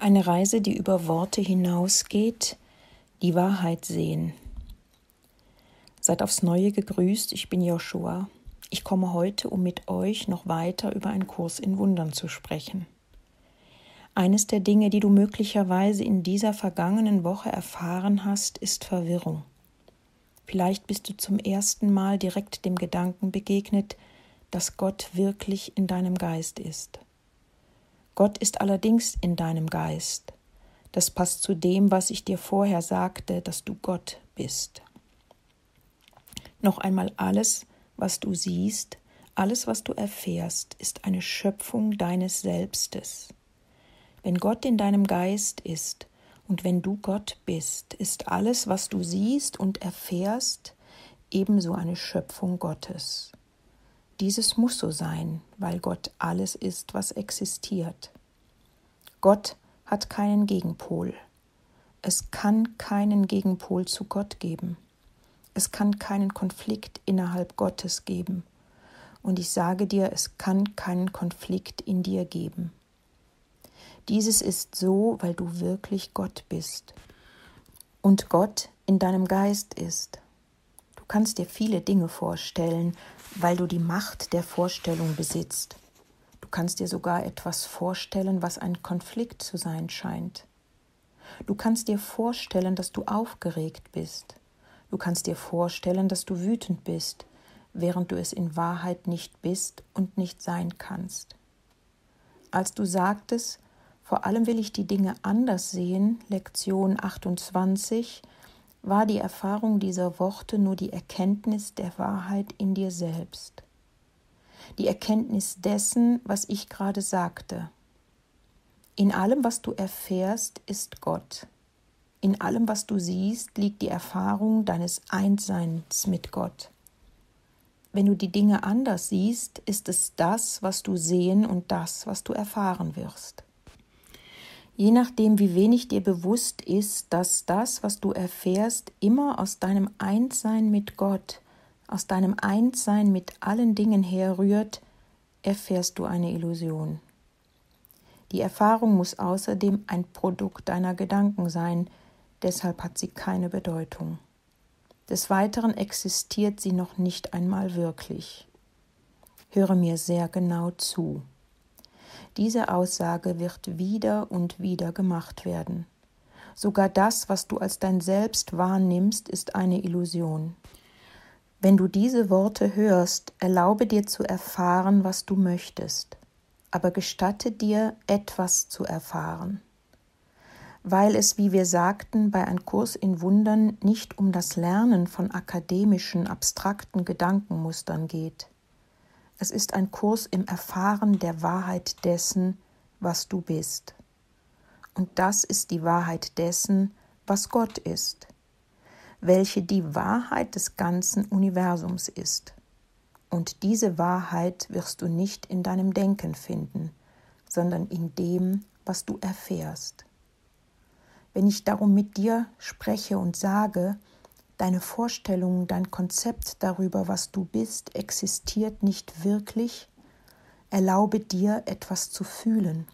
Eine Reise, die über Worte hinausgeht, die Wahrheit sehen. Seid aufs Neue gegrüßt, ich bin Joshua. Ich komme heute, um mit euch noch weiter über einen Kurs in Wundern zu sprechen. Eines der Dinge, die du möglicherweise in dieser vergangenen Woche erfahren hast, ist Verwirrung. Vielleicht bist du zum ersten Mal direkt dem Gedanken begegnet, dass Gott wirklich in deinem Geist ist. Gott ist allerdings in deinem Geist. Das passt zu dem, was ich dir vorher sagte, dass du Gott bist. Noch einmal alles, was du siehst, alles, was du erfährst, ist eine Schöpfung deines Selbstes. Wenn Gott in deinem Geist ist und wenn du Gott bist, ist alles, was du siehst und erfährst, ebenso eine Schöpfung Gottes. Dieses muss so sein, weil Gott alles ist, was existiert. Gott hat keinen Gegenpol. Es kann keinen Gegenpol zu Gott geben. Es kann keinen Konflikt innerhalb Gottes geben. Und ich sage dir, es kann keinen Konflikt in dir geben. Dieses ist so, weil du wirklich Gott bist und Gott in deinem Geist ist. Du kannst dir viele Dinge vorstellen, weil du die Macht der Vorstellung besitzt. Du kannst dir sogar etwas vorstellen, was ein Konflikt zu sein scheint. Du kannst dir vorstellen, dass du aufgeregt bist. Du kannst dir vorstellen, dass du wütend bist, während du es in Wahrheit nicht bist und nicht sein kannst. Als du sagtest, vor allem will ich die Dinge anders sehen, Lektion 28, war die Erfahrung dieser Worte nur die Erkenntnis der Wahrheit in dir selbst. Die Erkenntnis dessen, was ich gerade sagte. In allem, was du erfährst, ist Gott. In allem, was du siehst, liegt die Erfahrung deines Einsseins mit Gott. Wenn du die Dinge anders siehst, ist es das, was du sehen und das, was du erfahren wirst. Je nachdem, wie wenig dir bewusst ist, dass das, was du erfährst, immer aus deinem Einssein mit Gott, aus deinem Einssein mit allen Dingen herrührt, erfährst du eine Illusion. Die Erfahrung muss außerdem ein Produkt deiner Gedanken sein, deshalb hat sie keine Bedeutung. Des Weiteren existiert sie noch nicht einmal wirklich. Höre mir sehr genau zu. Diese Aussage wird wieder und wieder gemacht werden. Sogar das, was du als dein Selbst wahrnimmst, ist eine Illusion. Wenn du diese Worte hörst, erlaube dir zu erfahren, was du möchtest, aber gestatte dir, etwas zu erfahren. Weil es, wie wir sagten, bei einem Kurs in Wundern nicht um das Lernen von akademischen, abstrakten Gedankenmustern geht. Es ist ein Kurs im Erfahren der Wahrheit dessen, was du bist. Und das ist die Wahrheit dessen, was Gott ist, welche die Wahrheit des ganzen Universums ist. Und diese Wahrheit wirst du nicht in deinem Denken finden, sondern in dem, was du erfährst. Wenn ich darum mit dir spreche und sage, Deine Vorstellung, dein Konzept darüber, was du bist, existiert nicht wirklich. Erlaube dir etwas zu fühlen.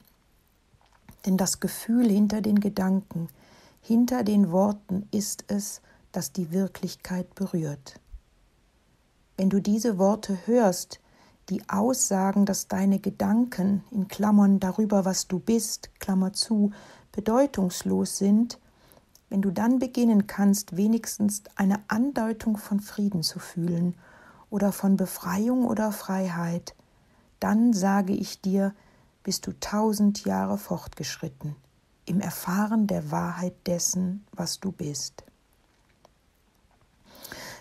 Denn das Gefühl hinter den Gedanken, hinter den Worten ist es, das die Wirklichkeit berührt. Wenn du diese Worte hörst, die aussagen, dass deine Gedanken in Klammern darüber, was du bist, Klammer zu, bedeutungslos sind, wenn du dann beginnen kannst, wenigstens eine Andeutung von Frieden zu fühlen oder von Befreiung oder Freiheit, dann sage ich dir, bist du tausend Jahre fortgeschritten im Erfahren der Wahrheit dessen, was du bist.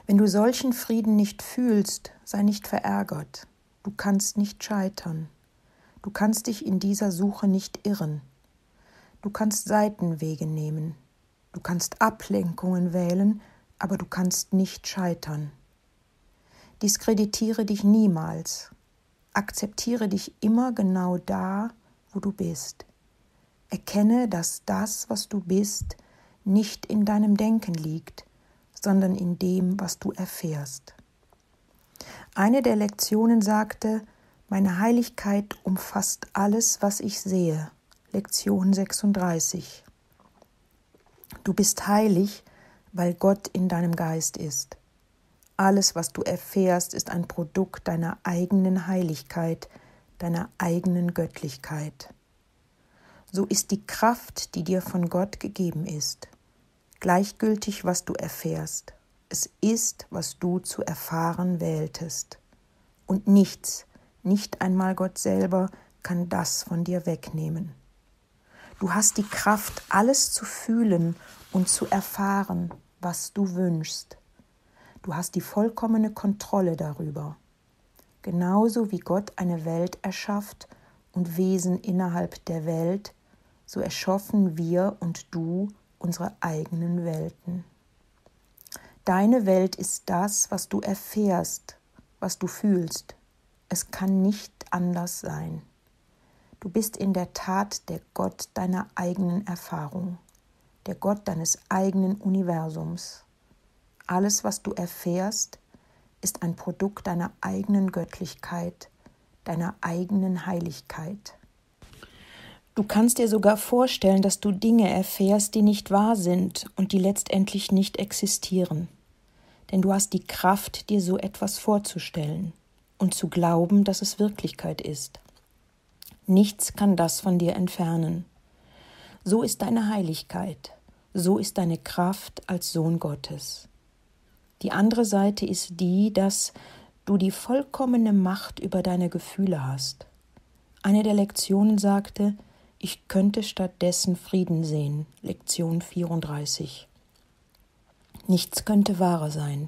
Wenn du solchen Frieden nicht fühlst, sei nicht verärgert. Du kannst nicht scheitern. Du kannst dich in dieser Suche nicht irren. Du kannst Seitenwege nehmen. Du kannst Ablenkungen wählen, aber du kannst nicht scheitern. Diskreditiere dich niemals. Akzeptiere dich immer genau da, wo du bist. Erkenne, dass das, was du bist, nicht in deinem Denken liegt, sondern in dem, was du erfährst. Eine der Lektionen sagte, meine Heiligkeit umfasst alles, was ich sehe. Lektion 36. Du bist heilig, weil Gott in deinem Geist ist. Alles, was du erfährst, ist ein Produkt deiner eigenen Heiligkeit, deiner eigenen Göttlichkeit. So ist die Kraft, die dir von Gott gegeben ist, gleichgültig, was du erfährst. Es ist, was du zu erfahren wähltest. Und nichts, nicht einmal Gott selber, kann das von dir wegnehmen. Du hast die Kraft, alles zu fühlen und zu erfahren, was du wünschst. Du hast die vollkommene Kontrolle darüber. Genauso wie Gott eine Welt erschafft und Wesen innerhalb der Welt, so erschaffen wir und du unsere eigenen Welten. Deine Welt ist das, was du erfährst, was du fühlst. Es kann nicht anders sein. Du bist in der Tat der Gott deiner eigenen Erfahrung, der Gott deines eigenen Universums. Alles, was du erfährst, ist ein Produkt deiner eigenen Göttlichkeit, deiner eigenen Heiligkeit. Du kannst dir sogar vorstellen, dass du Dinge erfährst, die nicht wahr sind und die letztendlich nicht existieren. Denn du hast die Kraft, dir so etwas vorzustellen und zu glauben, dass es Wirklichkeit ist. Nichts kann das von dir entfernen. So ist deine Heiligkeit, so ist deine Kraft als Sohn Gottes. Die andere Seite ist die, dass du die vollkommene Macht über deine Gefühle hast. Eine der Lektionen sagte, ich könnte stattdessen Frieden sehen. Lektion 34. Nichts könnte wahrer sein.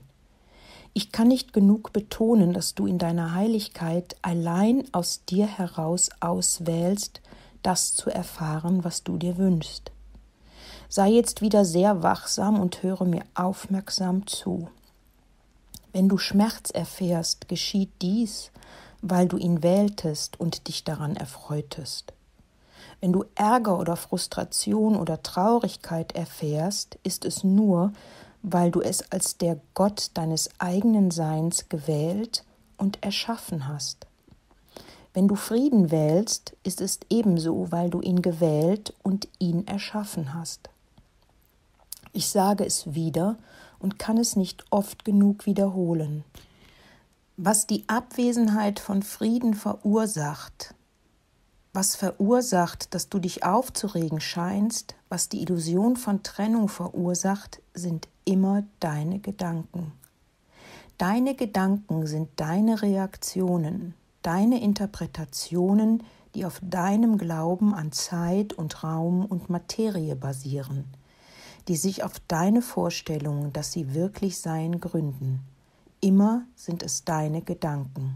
Ich kann nicht genug betonen, dass du in deiner Heiligkeit allein aus dir heraus auswählst, das zu erfahren, was du dir wünschst. Sei jetzt wieder sehr wachsam und höre mir aufmerksam zu. Wenn du Schmerz erfährst, geschieht dies, weil du ihn wähltest und dich daran erfreutest. Wenn du Ärger oder Frustration oder Traurigkeit erfährst, ist es nur, weil du es als der Gott deines eigenen Seins gewählt und erschaffen hast. Wenn du Frieden wählst, ist es ebenso, weil du ihn gewählt und ihn erschaffen hast. Ich sage es wieder und kann es nicht oft genug wiederholen. Was die Abwesenheit von Frieden verursacht, was verursacht, dass du dich aufzuregen scheinst, was die Illusion von Trennung verursacht, sind immer deine Gedanken. Deine Gedanken sind deine Reaktionen, deine Interpretationen, die auf deinem Glauben an Zeit und Raum und Materie basieren, die sich auf deine Vorstellungen, dass sie wirklich seien, gründen. Immer sind es deine Gedanken.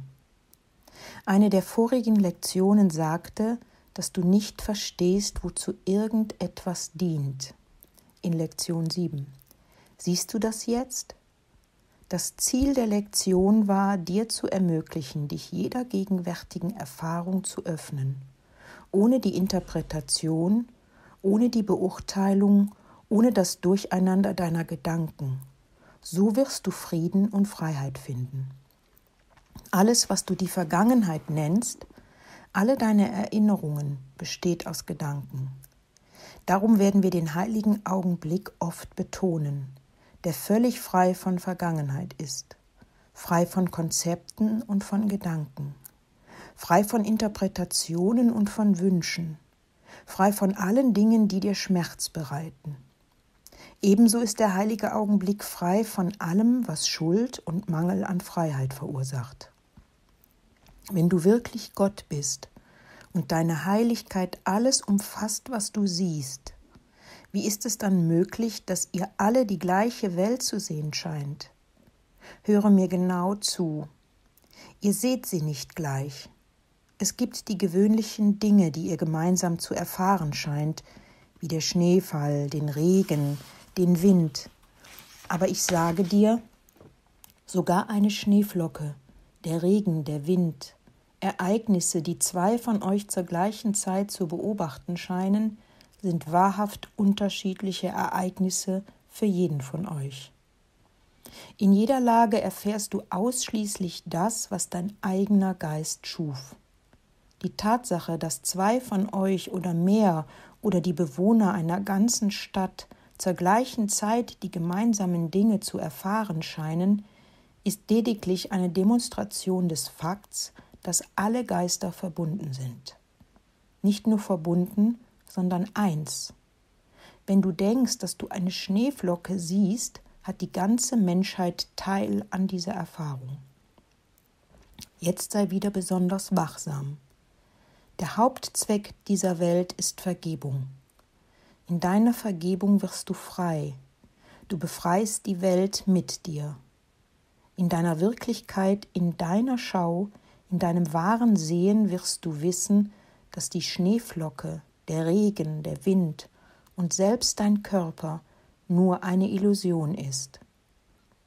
Eine der vorigen Lektionen sagte, dass du nicht verstehst, wozu irgendetwas dient. In Lektion 7. Siehst du das jetzt? Das Ziel der Lektion war, dir zu ermöglichen, dich jeder gegenwärtigen Erfahrung zu öffnen, ohne die Interpretation, ohne die Beurteilung, ohne das Durcheinander deiner Gedanken. So wirst du Frieden und Freiheit finden. Alles, was du die Vergangenheit nennst, alle deine Erinnerungen besteht aus Gedanken. Darum werden wir den heiligen Augenblick oft betonen der völlig frei von Vergangenheit ist, frei von Konzepten und von Gedanken, frei von Interpretationen und von Wünschen, frei von allen Dingen, die dir Schmerz bereiten. Ebenso ist der heilige Augenblick frei von allem, was Schuld und Mangel an Freiheit verursacht. Wenn du wirklich Gott bist und deine Heiligkeit alles umfasst, was du siehst, wie ist es dann möglich, dass ihr alle die gleiche Welt zu sehen scheint? Höre mir genau zu. Ihr seht sie nicht gleich. Es gibt die gewöhnlichen Dinge, die ihr gemeinsam zu erfahren scheint, wie der Schneefall, den Regen, den Wind. Aber ich sage dir, sogar eine Schneeflocke, der Regen, der Wind, Ereignisse, die zwei von euch zur gleichen Zeit zu beobachten scheinen, sind wahrhaft unterschiedliche Ereignisse für jeden von euch. In jeder Lage erfährst du ausschließlich das, was dein eigener Geist schuf. die Tatsache, dass zwei von euch oder mehr oder die Bewohner einer ganzen Stadt zur gleichen Zeit die gemeinsamen Dinge zu erfahren scheinen, ist lediglich eine Demonstration des Fakts, dass alle Geister verbunden sind. Nicht nur verbunden, sondern eins. Wenn du denkst, dass du eine Schneeflocke siehst, hat die ganze Menschheit Teil an dieser Erfahrung. Jetzt sei wieder besonders wachsam. Der Hauptzweck dieser Welt ist Vergebung. In deiner Vergebung wirst du frei. Du befreist die Welt mit dir. In deiner Wirklichkeit, in deiner Schau, in deinem wahren Sehen wirst du wissen, dass die Schneeflocke, der Regen, der Wind und selbst dein Körper nur eine Illusion ist.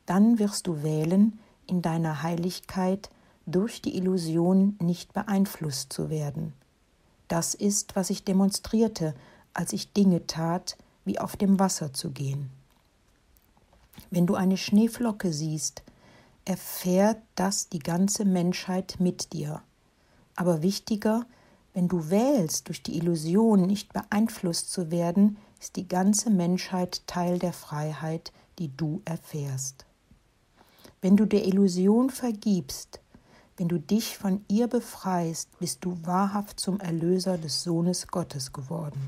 Dann wirst du wählen, in deiner Heiligkeit durch die Illusion nicht beeinflusst zu werden. Das ist, was ich demonstrierte, als ich Dinge tat, wie auf dem Wasser zu gehen. Wenn du eine Schneeflocke siehst, erfährt das die ganze Menschheit mit dir. Aber wichtiger, wenn du wählst, durch die Illusion nicht beeinflusst zu werden, ist die ganze Menschheit Teil der Freiheit, die du erfährst. Wenn du der Illusion vergibst, wenn du dich von ihr befreist, bist du wahrhaft zum Erlöser des Sohnes Gottes geworden.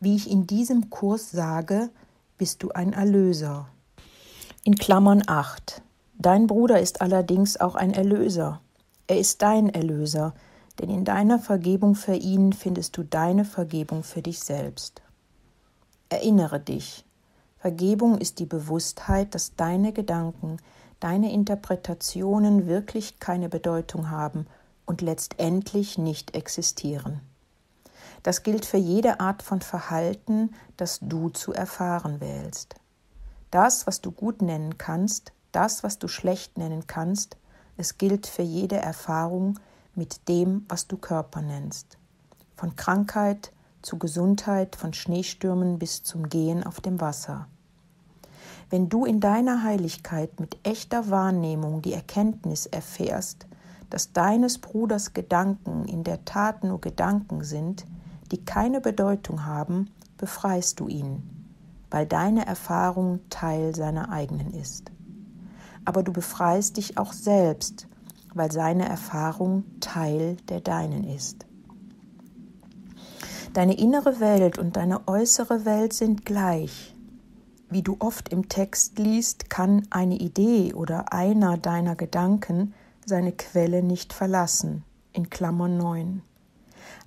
Wie ich in diesem Kurs sage, bist du ein Erlöser. In Klammern 8. Dein Bruder ist allerdings auch ein Erlöser. Er ist dein Erlöser, denn in deiner Vergebung für ihn findest du deine Vergebung für dich selbst. Erinnere dich, Vergebung ist die Bewusstheit, dass deine Gedanken, deine Interpretationen wirklich keine Bedeutung haben und letztendlich nicht existieren. Das gilt für jede Art von Verhalten, das du zu erfahren wählst. Das, was du gut nennen kannst, das, was du schlecht nennen kannst, es gilt für jede Erfahrung mit dem, was du Körper nennst. Von Krankheit zu Gesundheit, von Schneestürmen bis zum Gehen auf dem Wasser. Wenn du in deiner Heiligkeit mit echter Wahrnehmung die Erkenntnis erfährst, dass deines Bruders Gedanken in der Tat nur Gedanken sind, die keine Bedeutung haben, befreist du ihn, weil deine Erfahrung Teil seiner eigenen ist. Aber du befreist dich auch selbst, weil seine Erfahrung Teil der deinen ist. Deine innere Welt und deine äußere Welt sind gleich, wie du oft im Text liest, kann eine Idee oder einer deiner Gedanken seine Quelle nicht verlassen. In Klammern 9.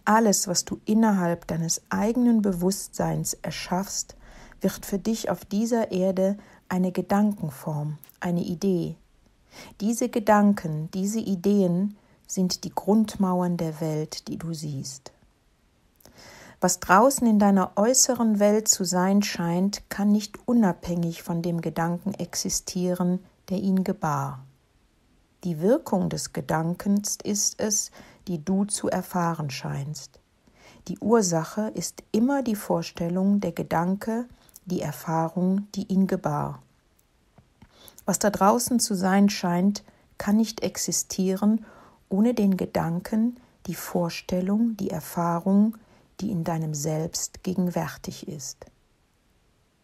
Alles, was du innerhalb deines eigenen Bewusstseins erschaffst, wird für dich auf dieser Erde eine Gedankenform, eine Idee. Diese Gedanken, diese Ideen sind die Grundmauern der Welt, die du siehst. Was draußen in deiner äußeren Welt zu sein scheint, kann nicht unabhängig von dem Gedanken existieren, der ihn gebar. Die Wirkung des Gedankens ist es, die du zu erfahren scheinst. Die Ursache ist immer die Vorstellung, der Gedanke, die Erfahrung, die ihn gebar. Was da draußen zu sein scheint, kann nicht existieren ohne den Gedanken, die Vorstellung, die Erfahrung, die in deinem Selbst gegenwärtig ist.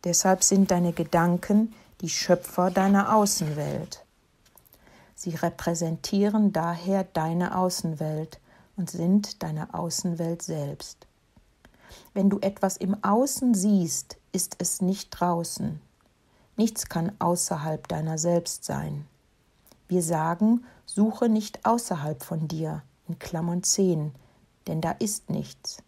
Deshalb sind deine Gedanken die Schöpfer deiner Außenwelt. Sie repräsentieren daher deine Außenwelt und sind deine Außenwelt selbst. Wenn du etwas im Außen siehst, ist es nicht draußen. Nichts kann außerhalb deiner selbst sein. Wir sagen, suche nicht außerhalb von dir, in Klammern 10, denn da ist nichts.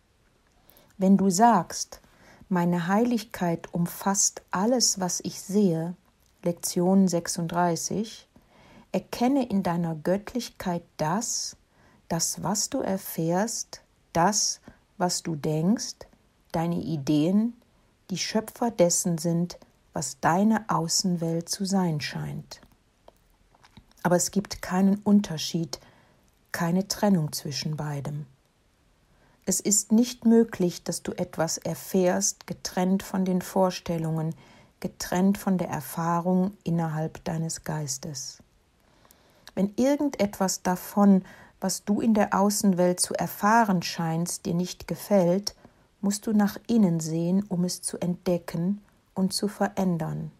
Wenn du sagst, meine Heiligkeit umfasst alles, was ich sehe, Lektion 36, erkenne in deiner Göttlichkeit das, das, was du erfährst, das, was du denkst, deine Ideen, die Schöpfer dessen sind, was deine Außenwelt zu sein scheint. Aber es gibt keinen Unterschied, keine Trennung zwischen beidem. Es ist nicht möglich, dass du etwas erfährst, getrennt von den Vorstellungen, getrennt von der Erfahrung innerhalb deines Geistes. Wenn irgendetwas davon, was du in der Außenwelt zu erfahren scheinst, dir nicht gefällt, musst du nach innen sehen, um es zu entdecken und zu verändern.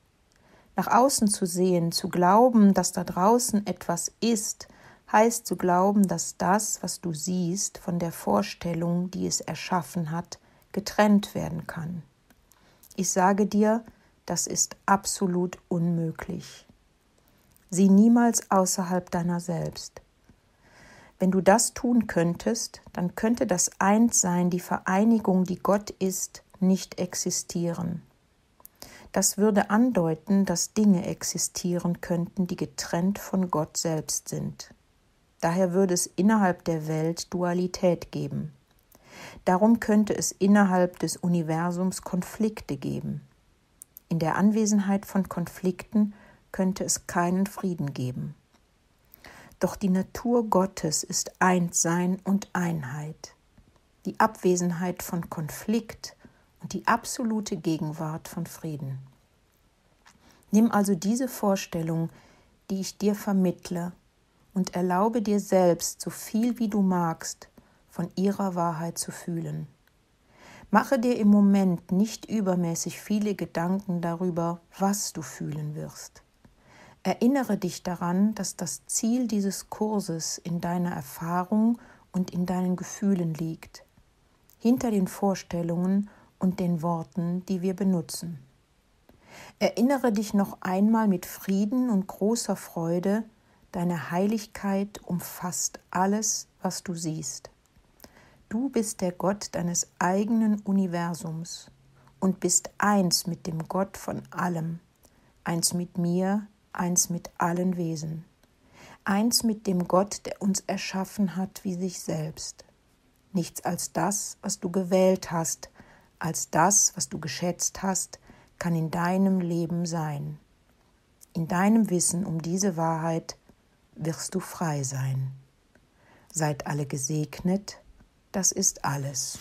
Nach außen zu sehen, zu glauben, dass da draußen etwas ist, heißt zu glauben, dass das, was du siehst, von der Vorstellung, die es erschaffen hat, getrennt werden kann. Ich sage dir, das ist absolut unmöglich. Sieh niemals außerhalb deiner selbst. Wenn du das tun könntest, dann könnte das Einssein, die Vereinigung, die Gott ist, nicht existieren. Das würde andeuten, dass Dinge existieren könnten, die getrennt von Gott selbst sind. Daher würde es innerhalb der Welt Dualität geben. Darum könnte es innerhalb des Universums Konflikte geben. In der Anwesenheit von Konflikten könnte es keinen Frieden geben. Doch die Natur Gottes ist Einssein und Einheit. Die Abwesenheit von Konflikt die absolute Gegenwart von Frieden. Nimm also diese Vorstellung, die ich dir vermittle, und erlaube dir selbst, so viel wie du magst, von ihrer Wahrheit zu fühlen. Mache dir im Moment nicht übermäßig viele Gedanken darüber, was du fühlen wirst. Erinnere dich daran, dass das Ziel dieses Kurses in deiner Erfahrung und in deinen Gefühlen liegt, hinter den Vorstellungen und den Worten, die wir benutzen. Erinnere dich noch einmal mit Frieden und großer Freude, deine Heiligkeit umfasst alles, was du siehst. Du bist der Gott deines eigenen Universums und bist eins mit dem Gott von allem, eins mit mir, eins mit allen Wesen, eins mit dem Gott, der uns erschaffen hat wie sich selbst. Nichts als das, was du gewählt hast, als das, was du geschätzt hast, kann in deinem Leben sein. In deinem Wissen um diese Wahrheit wirst du frei sein. Seid alle gesegnet, das ist alles.